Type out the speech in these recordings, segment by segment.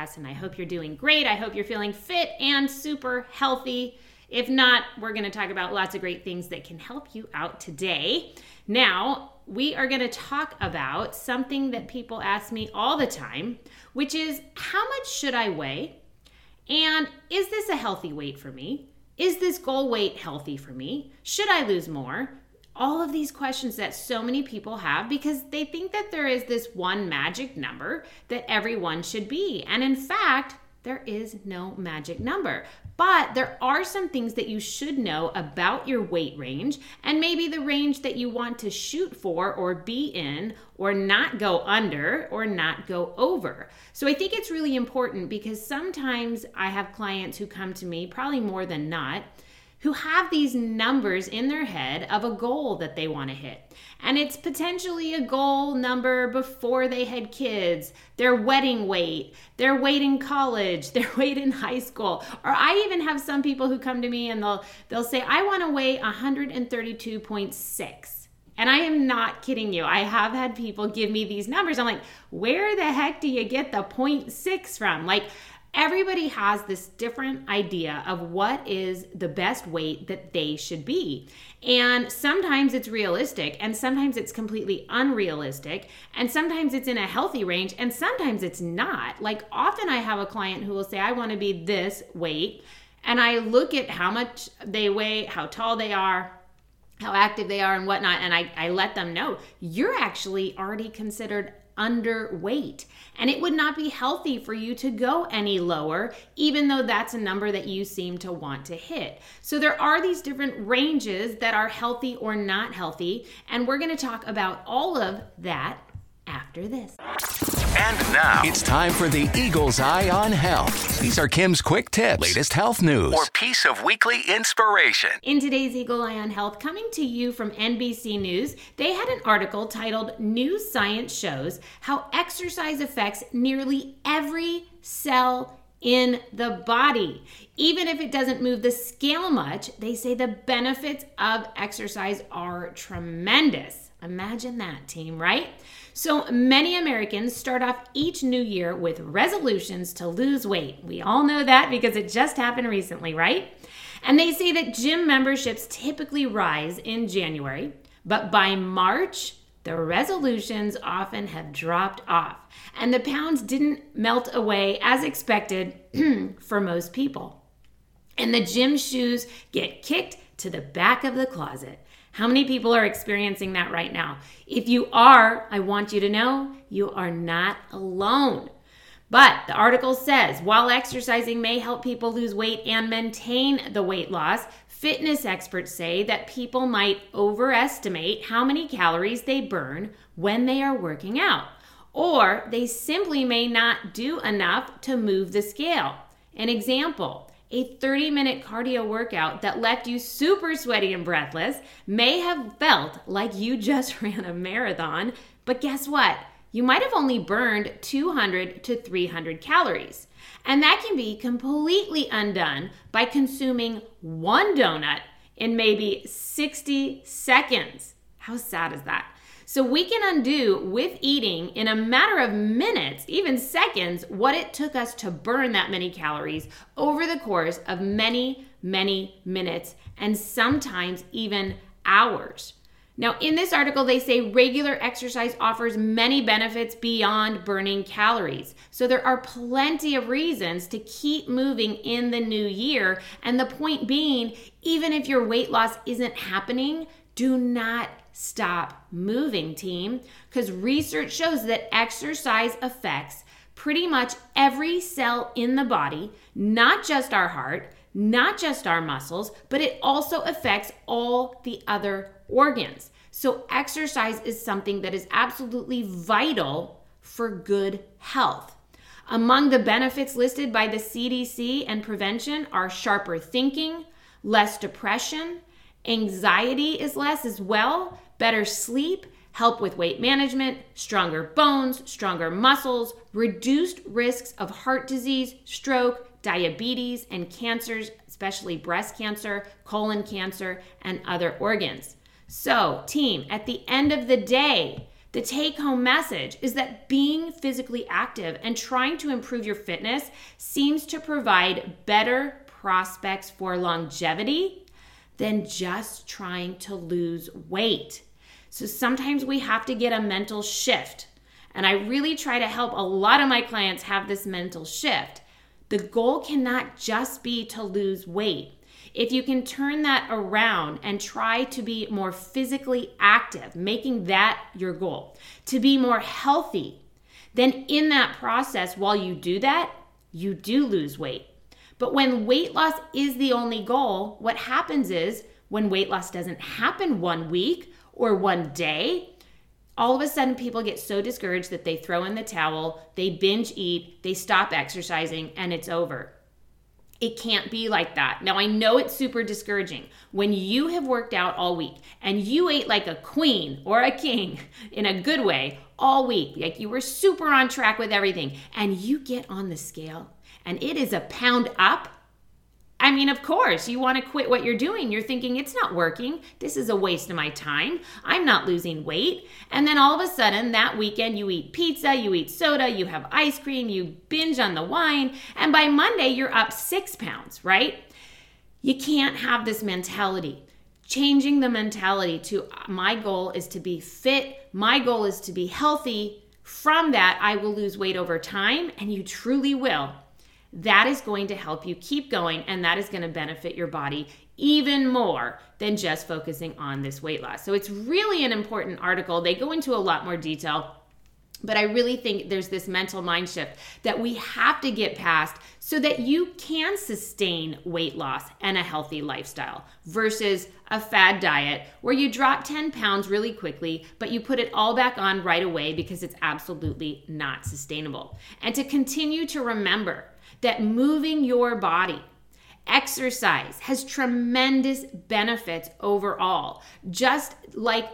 Podcast, and I hope you're doing great. I hope you're feeling fit and super healthy. If not, we're going to talk about lots of great things that can help you out today. Now, we are going to talk about something that people ask me all the time, which is how much should I weigh? And is this a healthy weight for me? Is this goal weight healthy for me? Should I lose more? All of these questions that so many people have because they think that there is this one magic number that everyone should be. And in fact, there is no magic number. But there are some things that you should know about your weight range and maybe the range that you want to shoot for or be in or not go under or not go over. So I think it's really important because sometimes I have clients who come to me, probably more than not, who have these numbers in their head of a goal that they want to hit. And it's potentially a goal number before they had kids, their wedding weight, their weight in college, their weight in high school. Or I even have some people who come to me and they'll they'll say I want to weigh 132.6. And I am not kidding you. I have had people give me these numbers. I'm like, where the heck do you get the 0.6 from? Like, everybody has this different idea of what is the best weight that they should be. And sometimes it's realistic, and sometimes it's completely unrealistic, and sometimes it's in a healthy range, and sometimes it's not. Like, often I have a client who will say, I want to be this weight. And I look at how much they weigh, how tall they are, how active they are and whatnot and I, I let them know you're actually already considered underweight and it would not be healthy for you to go any lower even though that's a number that you seem to want to hit. So there are these different ranges that are healthy or not healthy and we're going to talk about all of that after this And now it's time for the Eagle's Eye on Health. These are Kim's quick tips, latest health news, or piece of weekly inspiration. In today's Eagle Eye on Health, coming to you from NBC News, they had an article titled New Science Shows How Exercise Affects Nearly Every Cell in the body. Even if it doesn't move the scale much, they say the benefits of exercise are tremendous. Imagine that, team, right? So many Americans start off each new year with resolutions to lose weight. We all know that because it just happened recently, right? And they say that gym memberships typically rise in January, but by March, the resolutions often have dropped off, and the pounds didn't melt away as expected for most people. And the gym shoes get kicked to the back of the closet. How many people are experiencing that right now? If you are, I want you to know you are not alone. But the article says while exercising may help people lose weight and maintain the weight loss, fitness experts say that people might overestimate how many calories they burn when they are working out, or they simply may not do enough to move the scale. An example a 30 minute cardio workout that left you super sweaty and breathless may have felt like you just ran a marathon, but guess what? You might have only burned 200 to 300 calories. And that can be completely undone by consuming one donut in maybe 60 seconds. How sad is that? So we can undo with eating in a matter of minutes, even seconds, what it took us to burn that many calories over the course of many, many minutes and sometimes even hours. Now, in this article, they say regular exercise offers many benefits beyond burning calories. So, there are plenty of reasons to keep moving in the new year. And the point being, even if your weight loss isn't happening, do not stop moving, team, because research shows that exercise affects pretty much every cell in the body, not just our heart, not just our muscles, but it also affects all the other organs. So, exercise is something that is absolutely vital for good health. Among the benefits listed by the CDC and prevention are sharper thinking, less depression, anxiety is less as well, better sleep, help with weight management, stronger bones, stronger muscles, reduced risks of heart disease, stroke, diabetes, and cancers, especially breast cancer, colon cancer, and other organs. So, team, at the end of the day, the take home message is that being physically active and trying to improve your fitness seems to provide better prospects for longevity than just trying to lose weight. So sometimes we have to get a mental shift. And I really try to help a lot of my clients have this mental shift. The goal cannot just be to lose weight. If you can turn that around and try to be more physically active, making that your goal, to be more healthy, then in that process, while you do that, you do lose weight. But when weight loss is the only goal, what happens is when weight loss doesn't happen one week or one day, all of a sudden people get so discouraged that they throw in the towel, they binge eat, they stop exercising, and it's over. It can't be like that. Now, I know it's super discouraging when you have worked out all week and you ate like a queen or a king in a good way all week, like you were super on track with everything, and you get on the scale and it is a pound up I mean, of course, you want to quit what you're doing. You're thinking, it's not working. This is a waste of my time. I'm not losing weight. And then all of a sudden, that weekend, you eat pizza, you eat soda, you have ice cream, you binge on the wine. And by Monday, you're up six pounds, right? You can't have this mentality. Changing the mentality to uh, my goal is to be fit, my goal is to be healthy. From that, I will lose weight over time, and you truly will that is going to help you keep going and that is going to benefit your body even more than just focusing on this weight loss. So it's really an important article. They go into a lot more detail. But I really think there's this mental mind shift that we have to get past so that you can sustain weight loss and a healthy lifestyle versus a fad diet where you drop 10 pounds really quickly, but you put it all back on right away because it's absolutely not sustainable. And to continue to remember that moving your body, exercise has tremendous benefits overall. Just like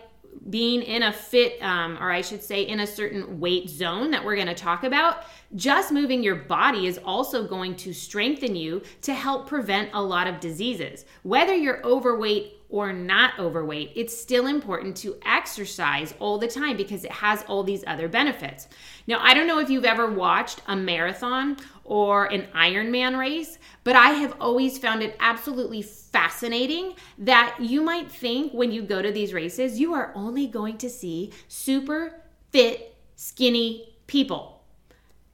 being in a fit, um, or I should say, in a certain weight zone that we're going to talk about, just moving your body is also going to strengthen you to help prevent a lot of diseases. Whether you're overweight or not overweight, it's still important to exercise all the time because it has all these other benefits. Now, I don't know if you've ever watched a marathon or an Ironman race, but I have always found it absolutely fascinating that you might think when you go to these races, you are only going to see super fit, skinny people.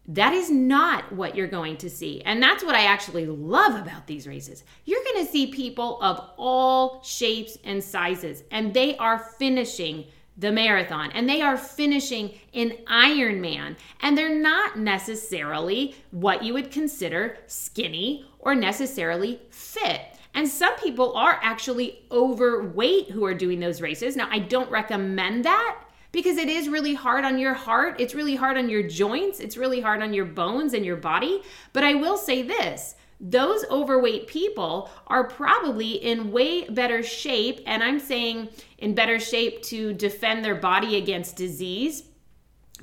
That is not what you're going to see. And that's what I actually love about these races. You're going to see people of all shapes and sizes, and they are finishing the marathon and they are finishing in Ironman. And they're not necessarily what you would consider skinny or necessarily fit. And some people are actually overweight who are doing those races. Now, I don't recommend that because it is really hard on your heart. It's really hard on your joints. It's really hard on your bones and your body. But I will say this those overweight people are probably in way better shape. And I'm saying in better shape to defend their body against disease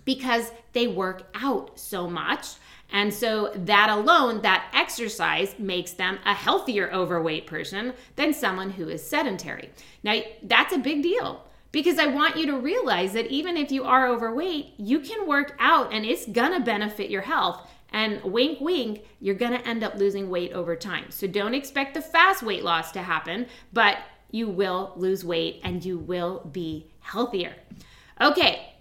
because they work out so much. And so, that alone, that exercise makes them a healthier overweight person than someone who is sedentary. Now, that's a big deal because I want you to realize that even if you are overweight, you can work out and it's gonna benefit your health. And wink, wink, you're gonna end up losing weight over time. So don't expect the fast weight loss to happen, but you will lose weight and you will be healthier. Okay,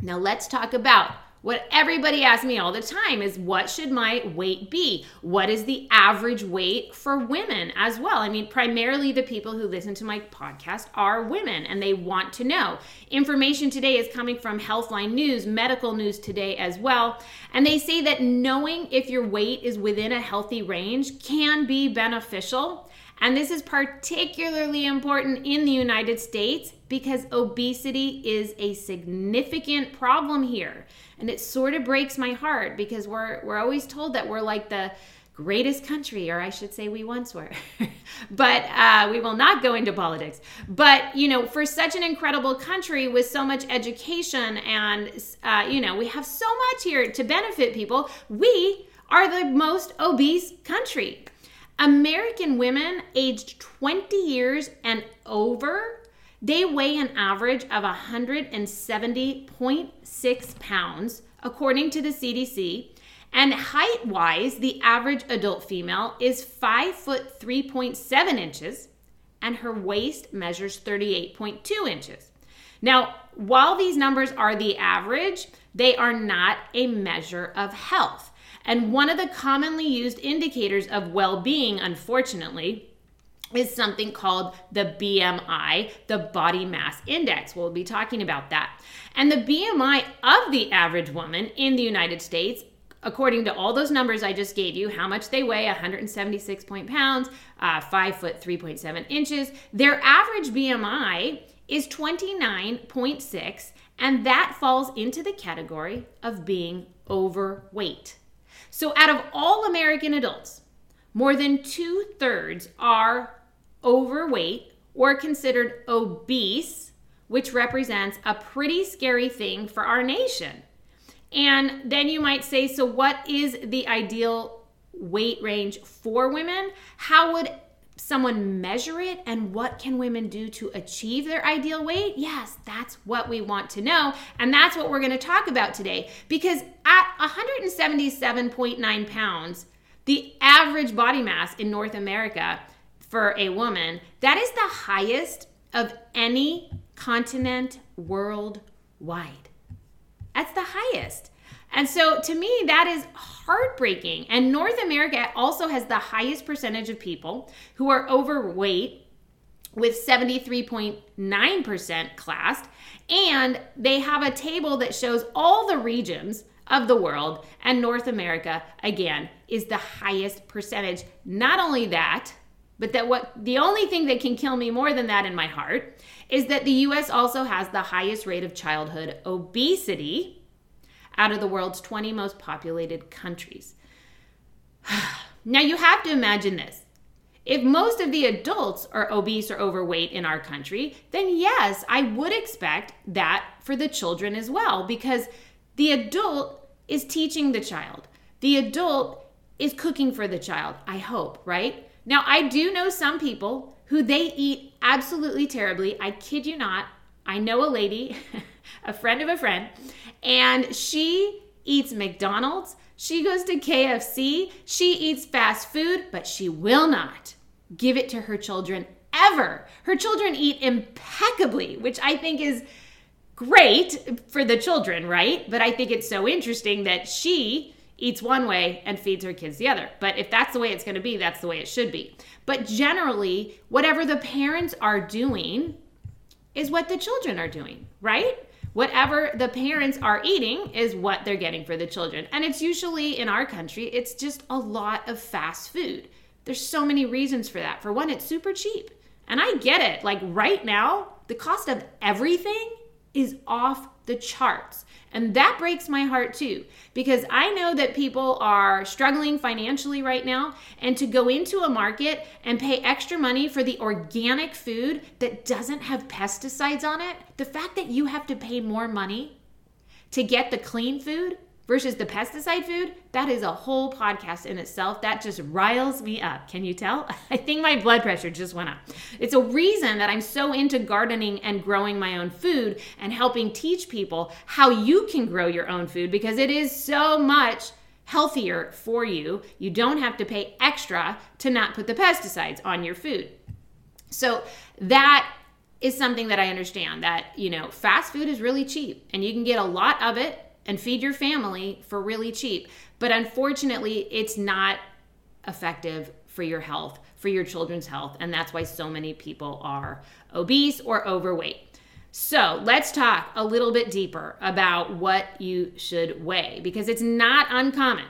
now let's talk about what everybody asks me all the time is what should my weight be? What is the average weight for women as well? I mean, primarily the people who listen to my podcast are women and they want to know. Information today is coming from Healthline News, Medical News Today as well. And they say that knowing if your weight is within a healthy range can be beneficial And this is particularly important in the United States because obesity is a significant problem here. And it sort of breaks my heart because we're we're always told that we're like the greatest country, or I should say, we once were. but uh, we will not go into politics. But, you know, for such an incredible country with so much education and, uh, you know, we have so much here to benefit people, we are the most obese country. American women aged 20 years and over. They weigh an average of 170.6 pounds, according to the CDC, and height wise, the average adult female is 5 foot 3.7 inches, and her waist measures 38.2 inches. Now, while these numbers are the average, they are not a measure of health. And one of the commonly used indicators of well being, unfortunately, is something called the BMI, the body mass index. We'll be talking about that. And the BMI of the average woman in the United States according to all those numbers I just gave you, how much they weigh 176 point pounds, uh, 5 foot 3.7 inches. Their average BMI is 29.6, and that falls into the category of being overweight. So, out of all American adults, more than two thirds are overweight or considered obese, which represents a pretty scary thing for our nation. And then you might say, so what is the ideal weight range for women? How would someone measure it and what can women do to achieve their ideal weight? Yes, that's what we want to know. And that's what we're going to talk about today. Because at 177.9 pounds, the average body mass in North America for a woman, that is the highest of any continent worldwide. That's the highest. And so to me, that is heartbreaking. And North America also has the highest percentage of people who are overweight with 73.9% classed. And they have a table that shows all the regions of the world. And North America, again, is the highest percentage. Not only that, but that what the only thing that can kill me more than that in my heart is that the US also has the highest rate of childhood obesity out of the world's 20 most populated countries. now you have to imagine this. If most of the adults are obese or overweight in our country, then yes, I would expect that for the children as well, because the adult is teaching the child. The adult is cooking for the child, I hope, right? Now, I do know some people who they eat absolutely terribly. I kid you not. I know a lady, a friend of a friend, and she eats McDonald's. She goes to KFC. She eats fast food, but she will not give it to her children ever. Her children eat impeccably, which I think is great for the children, right? But I think it's so interesting that she eats one way and feeds her kids the other. But if that's the way it's going to be, that's the way it should be. But generally, whatever the parents are doing is what the children are doing, right? whatever the parents are eating is what they're getting for the children. And it's usually in our country, it's just a lot of fast food. There's so many reasons for that. For one, it's super cheap. And I get it. Like right now, the cost of everything is off the charts. And that breaks my heart too, because I know that people are struggling financially right now. And to go into a market and pay extra money for the organic food that doesn't have pesticides on it, the fact that you have to pay more money to get the clean food versus the pesticide food, that is a whole podcast in itself. That just riles me up. Can you tell? I think my blood pressure just went up. It's a reason that I'm so into gardening and growing my own food and helping teach people how you can grow your own food because it is so much healthier for you. You don't have to pay extra to not put the pesticides on your food. So that is something that I understand that, you know, fast food is really cheap and you can get a lot of it and feed your family for really cheap. But unfortunately, it's not effective for your health, for your children's health. And that's why so many people are obese or overweight. So let's talk a little bit deeper about what you should weigh because it's not uncommon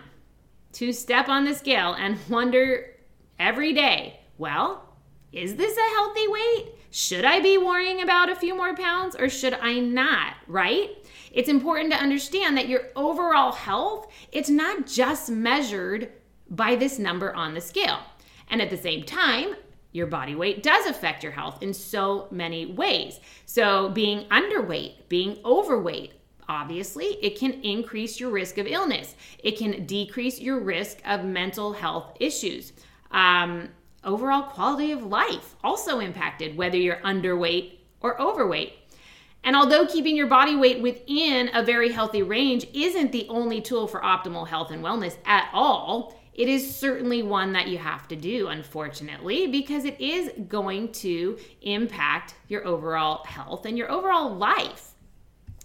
to step on the scale and wonder every day, well, Is this a healthy weight? Should I be worrying about a few more pounds or should I not, right? It's important to understand that your overall health, it's not just measured by this number on the scale. And at the same time, your body weight does affect your health in so many ways. So, being underweight, being overweight, obviously, it can increase your risk of illness. It can decrease your risk of mental health issues. Um, overall quality of life also impacted, whether you're underweight or overweight. And although keeping your body weight within a very healthy range isn't the only tool for optimal health and wellness at all, it is certainly one that you have to do, unfortunately, because it is going to impact your overall health and your overall life.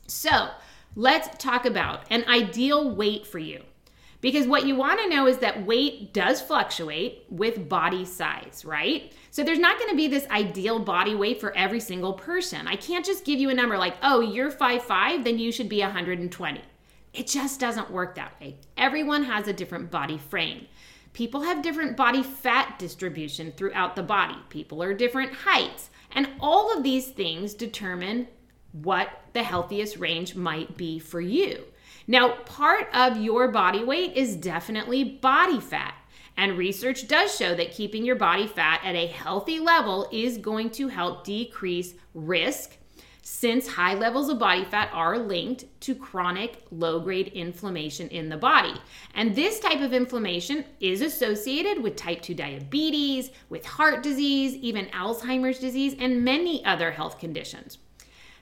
So, let's talk about an ideal weight for you. Because what you want to know is that weight does fluctuate with body size, right? So there's not going to be this ideal body weight for every single person. I can't just give you a number like, oh, you're 5'5, then you should be 120. It just doesn't work that way. Everyone has a different body frame. People have different body fat distribution throughout the body. People are different heights. And all of these things determine what the healthiest range might be for you. Now, part of your body weight is definitely body fat. And research does show that keeping your body fat at a healthy level is going to help decrease risk since high levels of body fat are linked to chronic low grade inflammation in the body. And this type of inflammation is associated with type 2 diabetes, with heart disease, even Alzheimer's disease, and many other health conditions.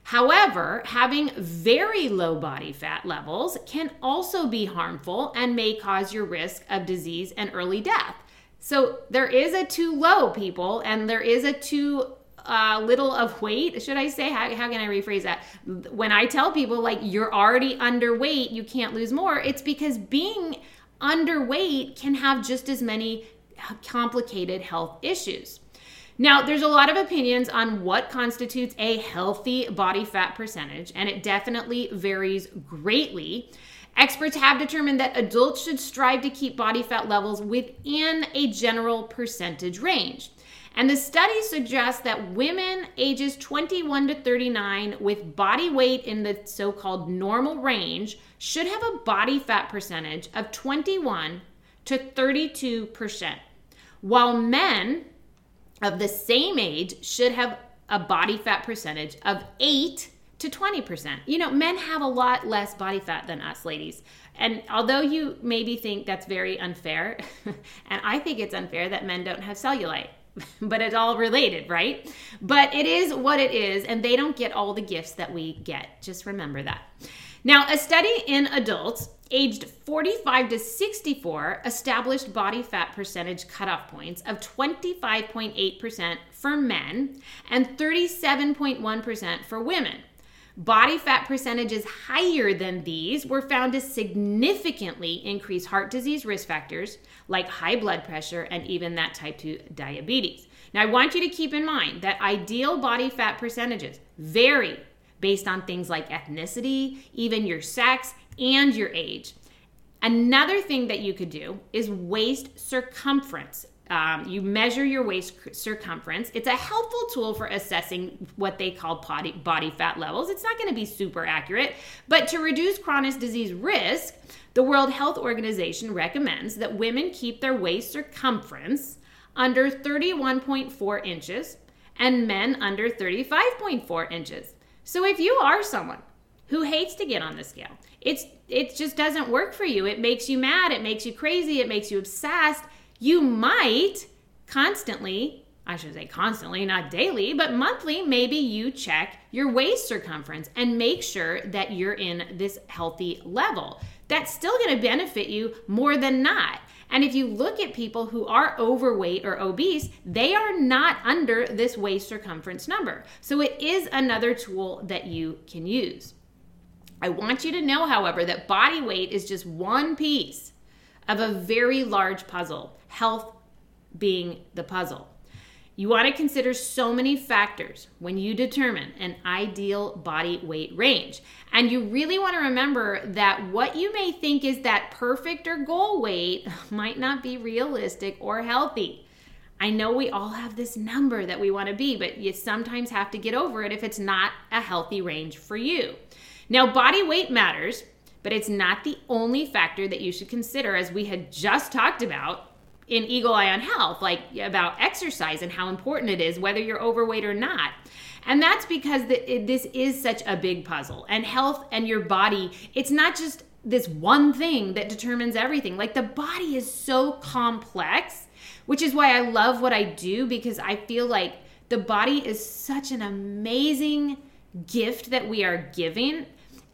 However, having very low body fat levels can also be harmful and may cause your risk of disease and early death. So there is a too low, people, and there is a too uh, little of weight, should I say? How, how can I rephrase that? When I tell people, like, you're already underweight, you can't lose more, it's because being underweight can have just as many complicated health issues. Now, there's a lot of opinions on what constitutes a healthy body fat percentage, and it definitely varies greatly. Experts have determined that adults should strive to keep body fat levels within a general percentage range. And the study suggests that women ages 21 to 39 with body weight in the so called normal range should have a body fat percentage of 21 to 32%, while men of the same age should have a body fat percentage of 8 to 20%. You know, men have a lot less body fat than us ladies. And although you maybe think that's very unfair, and I think it's unfair that men don't have cellulite, but it's all related, right? But it is what it is, and they don't get all the gifts that we get. Just remember that. Now, a study in adults aged 45 to 64 established body fat percentage cutoff points of 25.8% for men and 37.1% for women. Body fat percentages higher than these were found to significantly increase heart disease risk factors like high blood pressure and even that type 2 diabetes. Now, I want you to keep in mind that ideal body fat percentages vary based on things like ethnicity, even your sex, and your age. Another thing that you could do is waist circumference. Um, you measure your waist circumference. It's a helpful tool for assessing what they call body, body fat levels. It's not going to be super accurate, but to reduce chronic disease risk, the World Health Organization recommends that women keep their waist circumference under 31.4 inches and men under 35.4 inches. So if you are someone who hates to get on the scale, it's it just doesn't work for you. It makes you mad, it makes you crazy, it makes you obsessed. You might constantly, I should say constantly, not daily, but monthly, maybe you check your waist circumference and make sure that you're in this healthy level. That's still going to benefit you more than not. And if you look at people who are overweight or obese, they are not under this waist circumference number. So it is another tool that you can use. I want you to know, however, that body weight is just one piece of a very large puzzle, health being the puzzle. You want to consider so many factors when you determine an ideal body weight range. And you really want to remember that what you may think is that perfect or goal weight might not be realistic or healthy. I know we all have this number that we want to be, but you sometimes have to get over it if it's not a healthy range for you. Now, body weight matters, but it's not the only factor that you should consider, as we had just talked about in Eagle Eye on Health, like about exercise and how important it is, whether you're overweight or not. And that's because this is such a big puzzle. And health and your body, it's not just this one thing that determines everything. Like the body is so complex, which is why I love what I do because I feel like the body is such an amazing gift that we are giving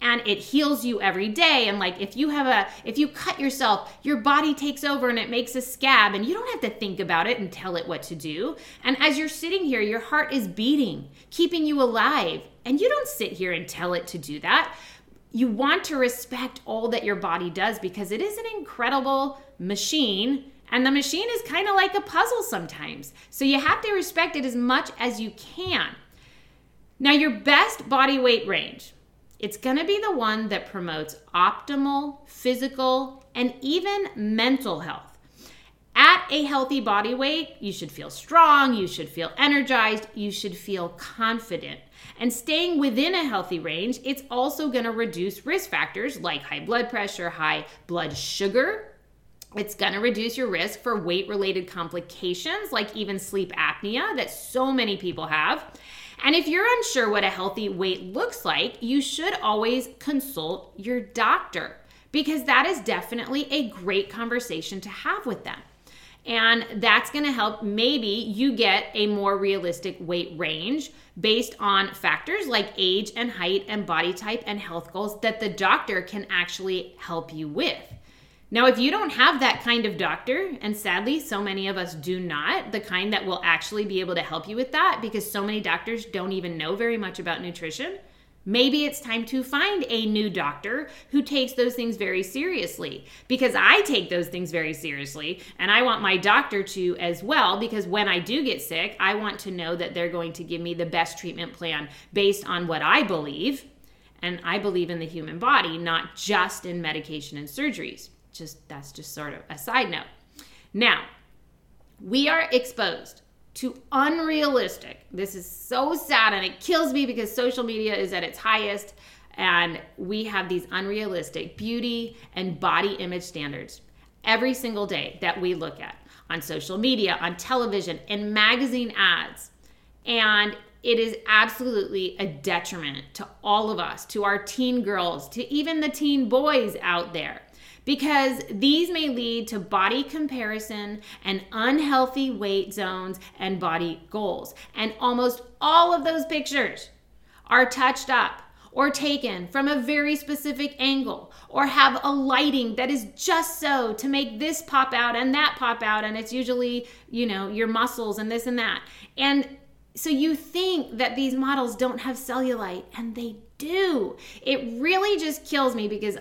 and it heals you every day. And like if you have a if you cut yourself your body takes over and it makes a scab and you don't have to think about it and tell it what to do. And as you're sitting here your heart is beating keeping you alive. And you don't sit here and tell it to do that. You want to respect all that your body does because it is an incredible machine and the machine is kind of like a puzzle sometimes. So you have to respect it as much as you can. Now your best body weight range it's going to be the one that promotes optimal physical and even mental health. At a healthy body weight, you should feel strong, you should feel energized, you should feel confident. And staying within a healthy range, it's also going to reduce risk factors like high blood pressure, high blood sugar. It's going to reduce your risk for weight related complications like even sleep apnea that so many people have. And if you're unsure what a healthy weight looks like, you should always consult your doctor because that is definitely a great conversation to have with them. And that's going to help maybe you get a more realistic weight range based on factors like age and height and body type and health goals that the doctor can actually help you with. Now, if you don't have that kind of doctor, and sadly, so many of us do not, the kind that will actually be able to help you with that because so many doctors don't even know very much about nutrition, maybe it's time to find a new doctor who takes those things very seriously. Because I take those things very seriously, and I want my doctor to as well, because when I do get sick, I want to know that they're going to give me the best treatment plan based on what I believe. And I believe in the human body, not just in medication and surgeries just that's just sort of a side note. Now, we are exposed to unrealistic. This is so sad and it kills me because social media is at its highest and we have these unrealistic beauty and body image standards every single day that we look at on social media, on television, in magazine ads. And it is absolutely a detriment to all of us, to our teen girls, to even the teen boys out there because these may lead to body comparison and unhealthy weight zones and body goals. And almost all of those pictures are touched up or taken from a very specific angle or have a lighting that is just so to make this pop out and that pop out. And it's usually you know your muscles and this and that. And so you think that these models don't have cellulite and they do. It really just kills me because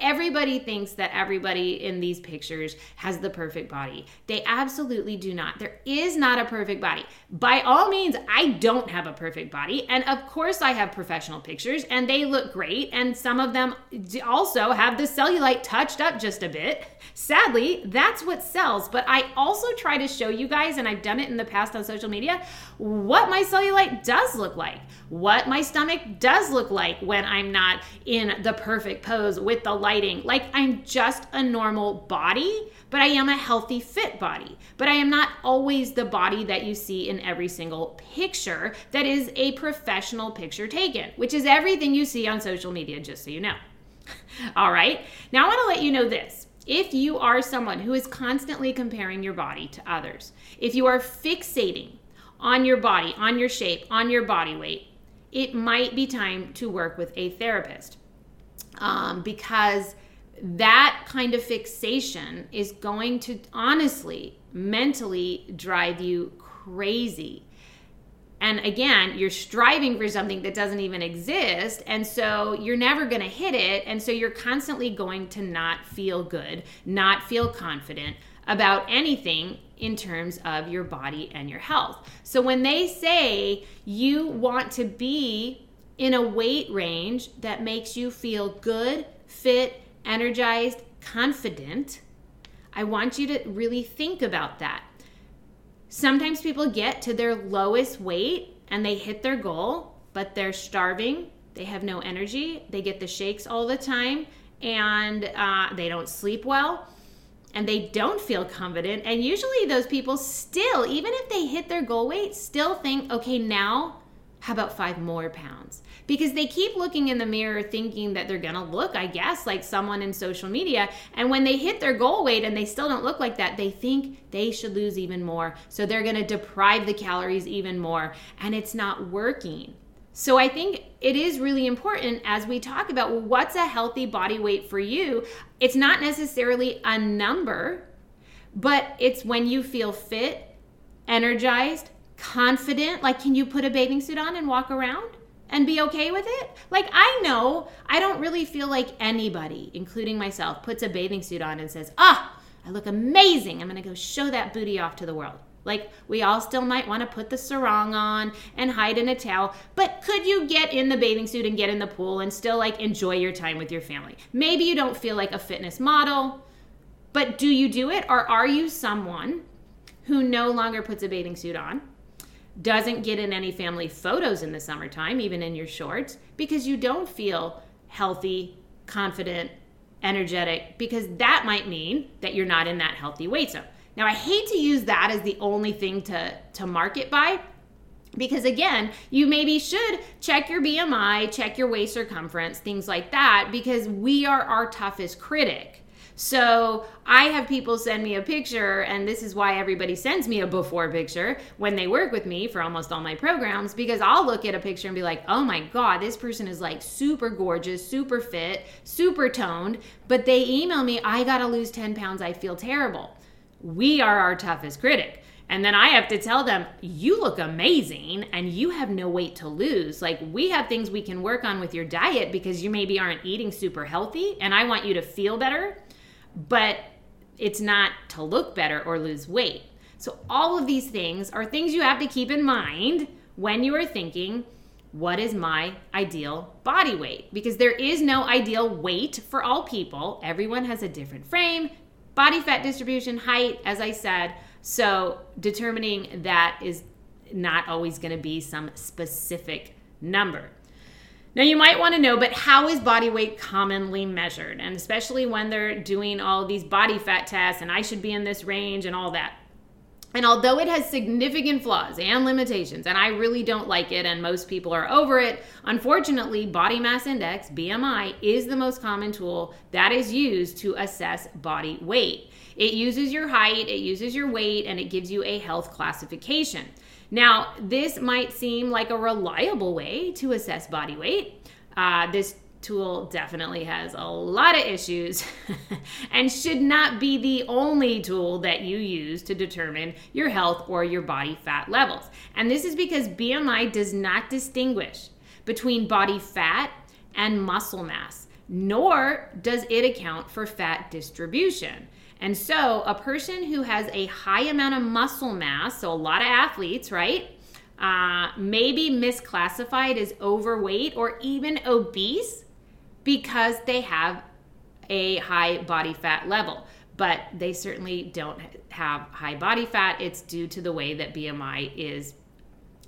Everybody thinks that everybody in these pictures has the perfect body. They absolutely do not. There is not a perfect body. By all means, I don't have a perfect body. And of course, I have professional pictures and they look great. And some of them also have the cellulite touched up just a bit. Sadly, that's what sells. But I also try to show you guys, and I've done it in the past on social media, what my cellulite does look like, what my stomach does look like when I'm not in the perfect pose with the lighting. Like I'm just a normal body, but I am a healthy, fit body. But I am not always the body that you see in every single picture that is a professional picture taken, which is everything you see on social media, just so you know. All right, now I want to let you know this. If you are someone who is constantly comparing your body to others, if you are fixating on your body, on your shape, on your body weight, it might be time to work with a therapist um, because that kind of fixation is going to honestly mentally drive you crazy. And again, you're striving for something that doesn't even exist. And so you're never going to hit it. And so you're constantly going to not feel good, not feel confident about anything in terms of your body and your health. So when they say you want to be in a weight range that makes you feel good, fit, energized, confident, I want you to really think about that. Sometimes people get to their lowest weight and they hit their goal, but they're starving. They have no energy. They get the shakes all the time and uh, they don't sleep well and they don't feel confident. And usually, those people still, even if they hit their goal weight, still think, okay, now how about five more pounds? Because they keep looking in the mirror thinking that they're gonna look, I guess, like someone in social media. And when they hit their goal weight and they still don't look like that, they think they should lose even more. So they're gonna deprive the calories even more. And it's not working. So I think it is really important as we talk about what's a healthy body weight for you. It's not necessarily a number, but it's when you feel fit, energized, confident. Like, can you put a bathing suit on and walk around? and be okay with it? Like, I know I don't really feel like anybody, including myself, puts a bathing suit on and says, Ah, I look amazing. I'm gonna go show that booty off to the world. Like, we all still might want to put the sarong on and hide in a towel, but could you get in the bathing suit and get in the pool and still like enjoy your time with your family? Maybe you don't feel like a fitness model, but do you do it? Or are you someone who no longer puts a bathing suit on, doesn't get in any family photos in the summertime, even in your shorts, because you don't feel healthy, confident, energetic, because that might mean that you're not in that healthy weight zone. Now, I hate to use that as the only thing to, to market by because again, you maybe should check your BMI, check your waist circumference, things like that, because we are our toughest critic. So I have people send me a picture, and this is why everybody sends me a before picture when they work with me for almost all my programs, because I'll look at a picture and be like, oh my God, this person is like super gorgeous, super fit, super toned, but they email me, I gotta lose 10 pounds, I feel terrible we are our toughest critic. And then I have to tell them, you look amazing and you have no weight to lose. Like, we have things we can work on with your diet because you maybe aren't eating super healthy. And I want you to feel better, but it's not to look better or lose weight. So, all of these things are things you have to keep in mind when you are thinking, what is my ideal body weight? Because there is no ideal weight for all people. Everyone has a different frame, Body fat distribution, height, as I said. So determining that is not always going to be some specific number. Now, you might want to know, but how is body weight commonly measured? And especially when they're doing all these body fat tests, and I should be in this range and all that. And although it has significant flaws and limitations, and I really don't like it, and most people are over it, unfortunately, body mass index, BMI, is the most common tool that is used to assess body weight. It uses your height, it uses your weight, and it gives you a health classification. Now, this might seem like a reliable way to assess body weight. Uh, this tool definitely has a lot of issues and should not be the only tool that you use to determine your health or your body fat levels. And this is because BMI does not distinguish between body fat and muscle mass, nor does it account for fat distribution. And so, a person who has a high amount of muscle mass, so a lot of athletes, right? Uh, may be misclassified as overweight or even obese because they have a high body fat level. But they certainly don't have high body fat. It's due to the way that BMI is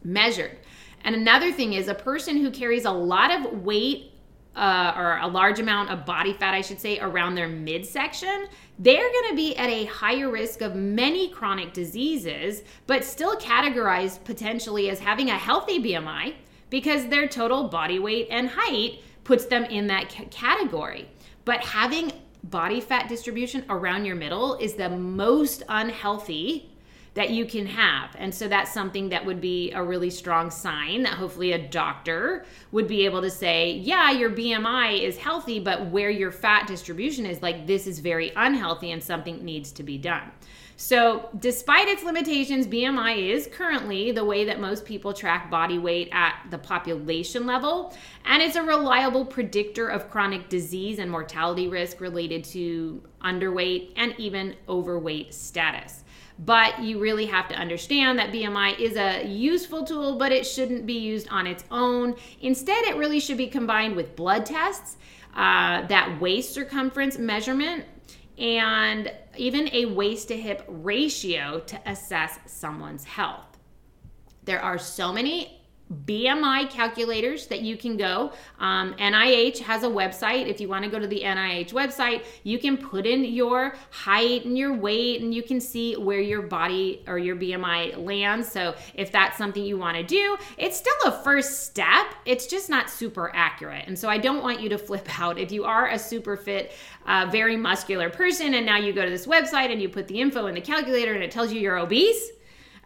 measured. And another thing is a person who carries a lot of weight uh, or a large amount of body fat, I should say, around their midsection, they're going to be at a higher risk of many chronic diseases, but still categorized potentially as having a healthy BMI because their total body weight and height puts them in that c- category. But having body fat distribution around your middle is the most unhealthy that you can have. And so that's something that would be a really strong sign that hopefully a doctor would be able to say, yeah, your BMI is healthy, but where your fat distribution is, like this is very unhealthy and something needs to be done. So, despite its limitations, BMI is currently the way that most people track body weight at the population level, and it's a reliable predictor of chronic disease and mortality risk related to underweight and even overweight status. But you really have to understand that BMI is a useful tool, but it shouldn't be used on its own. Instead, it really should be combined with blood tests, uh, that waist circumference measurement, and even a waist to hip ratio to assess someone's health. There are so many BMI calculators that you can go. Um, NIH has a website. If you want to go to the NIH website, you can put in your height and your weight, and you can see where your body or your BMI lands. So, if that's something you want to do, it's still a first step. It's just not super accurate. And so, I don't want you to flip out. If you are a super fit, uh, very muscular person, and now you go to this website and you put the info in the calculator and it tells you you're obese,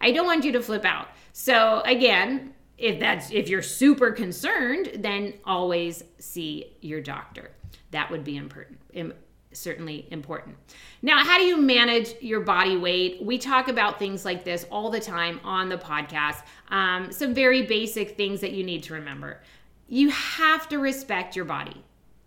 I don't want you to flip out. So, again, if that's if you're super concerned then always see your doctor. That would be important certainly important. Now how do you manage your body weight? We talk about things like this all the time on the podcast. Um, some very basic things that you need to remember. You have to respect your body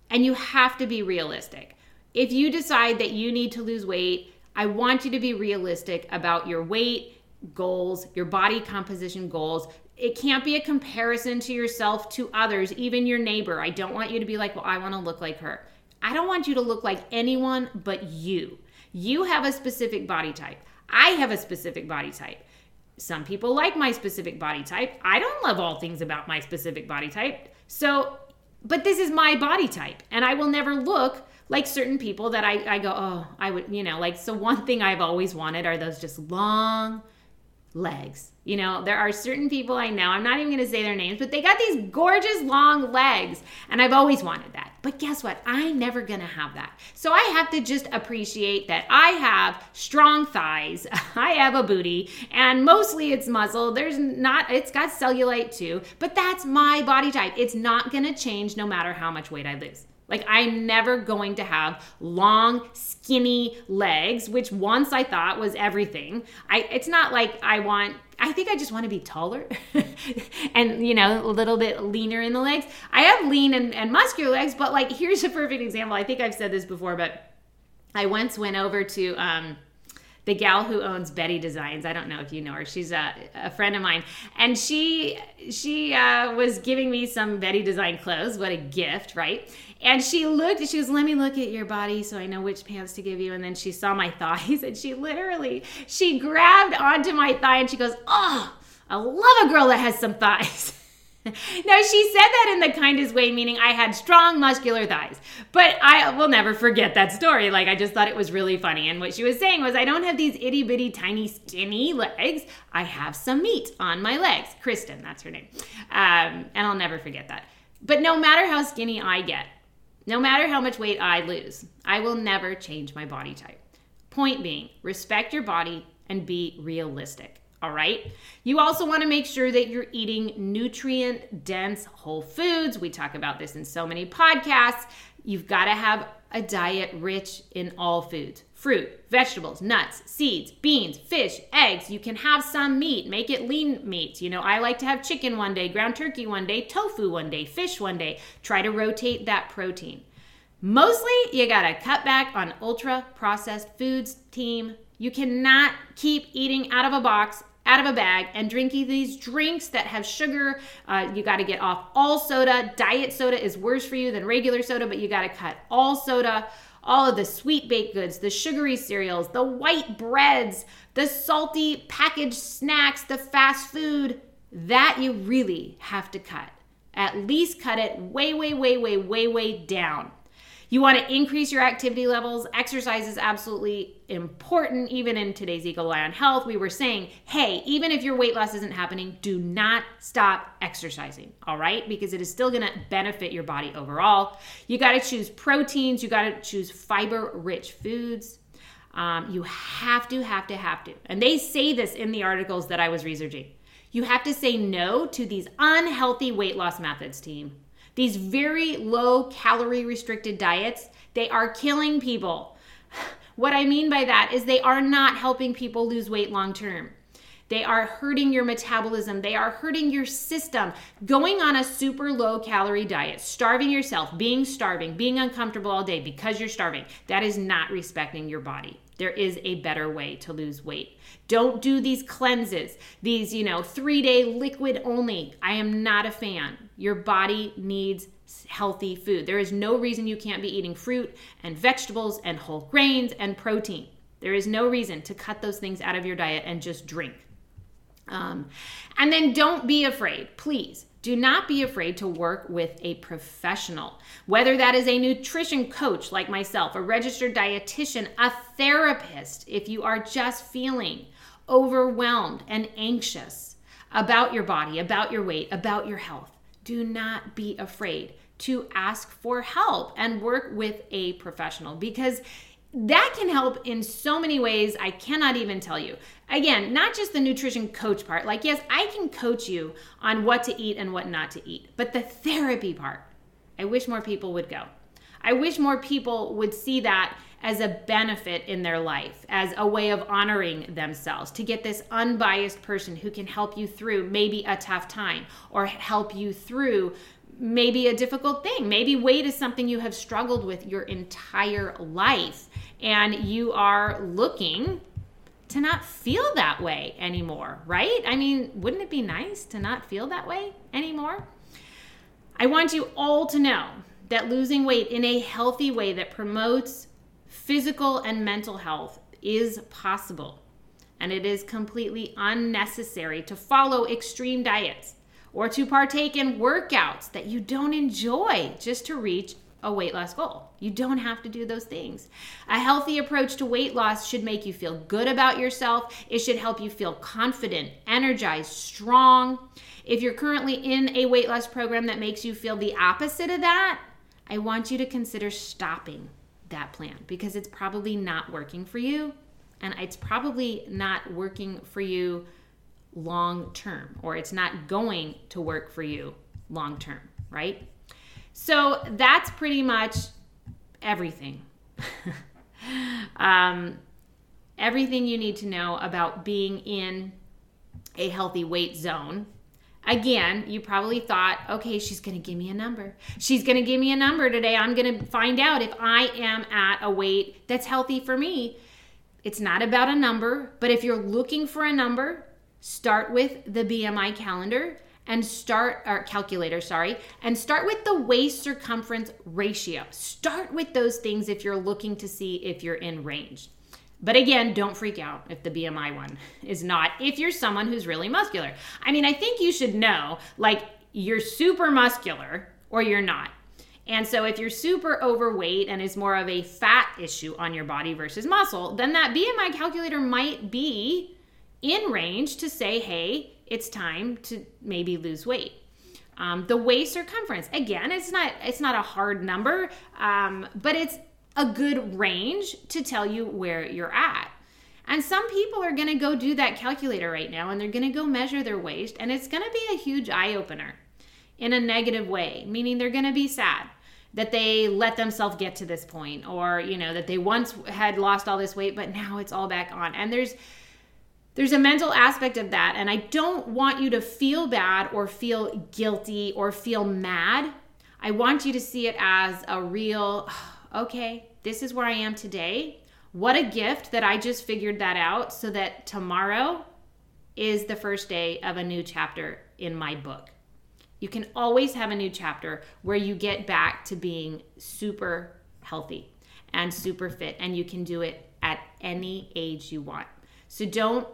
and you have to be realistic. If you decide that you need to lose weight i want you to be realistic about your weight goals, your body composition goals it can't be a comparison to yourself to others, even your neighbor. I don't want you to be like, well, I want to look like her. I don't want you to look like anyone but you. You have a specific body type. I have a specific body type. Some people like my specific body type. I don't love all things about my specific body type. So, but this is my body type, and I will never look like certain people that I, I go, oh, I would, you know, like, so one thing I've always wanted are those just long, legs. You know, there are certain people I know, I'm not even to say their names, but they got these gorgeous long legs. And I've always wanted that. But guess what? I'm never to have that. So I have to just appreciate that I have strong thighs, I have a booty, and mostly it's muscle. There's not, it's got cellulite too, but that's my body type. It's not to change no matter how much weight I lose. Like, I'm never going to have long, skinny legs, which once I thought was everything. I, it's not like I want, I think I just want to be taller and, you know, a little bit leaner in the legs. I have lean and, and muscular legs, but like, here's a perfect example. I think I've said this before, but I once went over to, um, the gal who owns Betty Designs. I don't know if you know her. She's a, a friend of mine, and she she uh, was giving me some Betty Design clothes. What a gift, right? And she looked, she goes, Let me look at your body so I know which pants to give you. And then she saw my thighs and she literally, she grabbed onto my thigh and she goes, Oh, I love a girl that has some thighs. now she said that in the kindest way, meaning I had strong muscular thighs. But I will never forget that story. Like I just thought it was really funny. And what she was saying was, I don't have these itty bitty tiny skinny legs. I have some meat on my legs. Kristen, that's her name. Um, and I'll never forget that. But no matter how skinny I get, no matter how much weight I lose, I will never change my body type. Point being, respect your body and be realistic. All right. You also want to make sure that you're eating nutrient dense whole foods. We talk about this in so many podcasts. You've got to have a diet rich in all foods fruit, vegetables, nuts, seeds, beans, fish, eggs. You can have some meat, make it lean meat. You know, I like to have chicken one day, ground turkey one day, tofu one day, fish one day. Try to rotate that protein. Mostly, you gotta cut back on ultra processed foods, team. You cannot keep eating out of a box out of a bag and drinking these drinks that have sugar. Uh, you got to get off all soda. Diet soda is worse for you than regular soda, but you got to cut all soda all of the sweet baked goods, the sugary cereals, the white breads, the salty packaged snacks, the fast food, that you really have to cut. At least cut it way, way, way, way, way, way down. You want to increase your activity levels. Exercise is absolutely important, even in today's Eagle Eye on Health. We were saying, hey, even if your weight loss isn't happening, do not stop exercising, all right? Because it is still going to benefit your body overall. You got to choose proteins, you got to choose fiber rich foods. Um, you have to, have to, have to. And they say this in the articles that I was researching. You have to say no to these unhealthy weight loss methods, team. These very low calorie restricted diets, they are killing people. What I mean by that is they are not helping people lose weight long term. They are hurting your metabolism. They are hurting your system. Going on a super low calorie diet, starving yourself, being starving, being uncomfortable all day because you're starving, that is not respecting your body. There is a better way to lose weight. Don't do these cleanses, these, you know, three day liquid only. I am not a fan. Your body needs healthy food. There is no reason you can't be eating fruit and vegetables and whole grains and protein. There is no reason to cut those things out of your diet and just drink. Um, and then don't be afraid, please. Do not be afraid to work with a professional, whether that is a nutrition coach like myself, a registered dietitian, a therapist, if you are just feeling overwhelmed and anxious about your body, about your weight, about your health. Do not be afraid to ask for help and work with a professional because that can help in so many ways I cannot even tell you. Again, not just the nutrition coach part. Like, yes, I can coach you on what to eat and what not to eat, but the therapy part, I wish more people would go. I wish more people would see that as a benefit in their life, as a way of honoring themselves, to get this unbiased person who can help you through maybe a tough time or help you through maybe a difficult thing. Maybe weight is something you have struggled with your entire life and you are looking to not feel that way anymore, right? I mean, wouldn't it be nice to not feel that way anymore? I want you all to know that losing weight in a healthy way that promotes physical and mental health is possible. And it is completely unnecessary to follow extreme diets or to partake in workouts that you don't enjoy just to reach a weight loss goal. You don't have to do those things. A healthy approach to weight loss should make you feel good about yourself. It should help you feel confident, energized, strong. If you're currently in a weight loss program that makes you feel the opposite of that, I want you to consider stopping that plan because it's probably not working for you and it's probably not working for you long term or it's not going to work for you long term, right? So that's pretty much everything. um, everything you need to know about being in a healthy weight zone Again, you probably thought, okay, she's to give me a number. She's to give me a number today. I'm to find out if I am at a weight that's healthy for me. It's not about a number, but if you're looking for a number, start with the BMI calendar and start or calculator, sorry, and start with the waist circumference ratio. Start with those things if you're looking to see if you're in range. But again, don't freak out if the BMI one is not, if you're someone who's really muscular. I mean, I think you should know like you're super muscular or you're not. And so if you're super overweight and is more of a fat issue on your body versus muscle, then that BMI calculator might be in range to say, hey, it's time to maybe lose weight. Um, the waist circumference, again, it's not it's not a hard number, um, but it's a good range to tell you where you're at. And some people are going to go do that calculator right now and they're going to go measure their waist, and it's going to be a huge eye opener in a negative way, meaning they're going to be sad that they let themselves get to this point or you know that they once had lost all this weight but now it's all back on and there's there's a mental aspect of that and i don't want you to feel bad or feel guilty or feel mad i want you to see it as a real okay, this is where I am today. What a gift that I just figured that out so that tomorrow is the first day of a new chapter in my book. You can always have a new chapter where you get back to being super healthy and super fit and you can do it at any age you want. So don't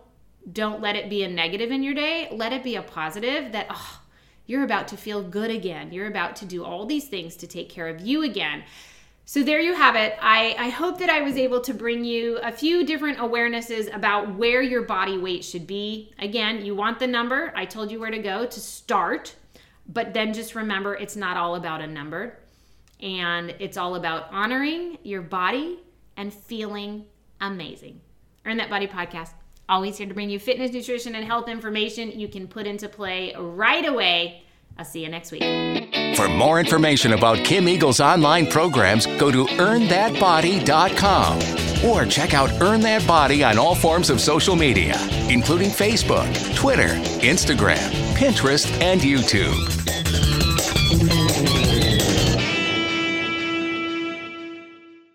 don't let it be a negative in your day. Let it be a positive that oh, you're about to feel good again. You're about to do all these things to take care of you again. So there you have it. I, I hope that I was able to bring you a few different awarenesses about where your body weight should be. Again, you want the number. I told you where to go to start, but then just remember it's not all about a number. And it's all about honoring your body and feeling amazing. Earn That Body podcast. Always here to bring you fitness, nutrition, and health information you can put into play right away. I'll see you next week. For more information about Kim Eagle's online programs, go to earnthatbody.com or check out Earn That Body on all forms of social media, including Facebook, Twitter, Instagram, Pinterest, and YouTube.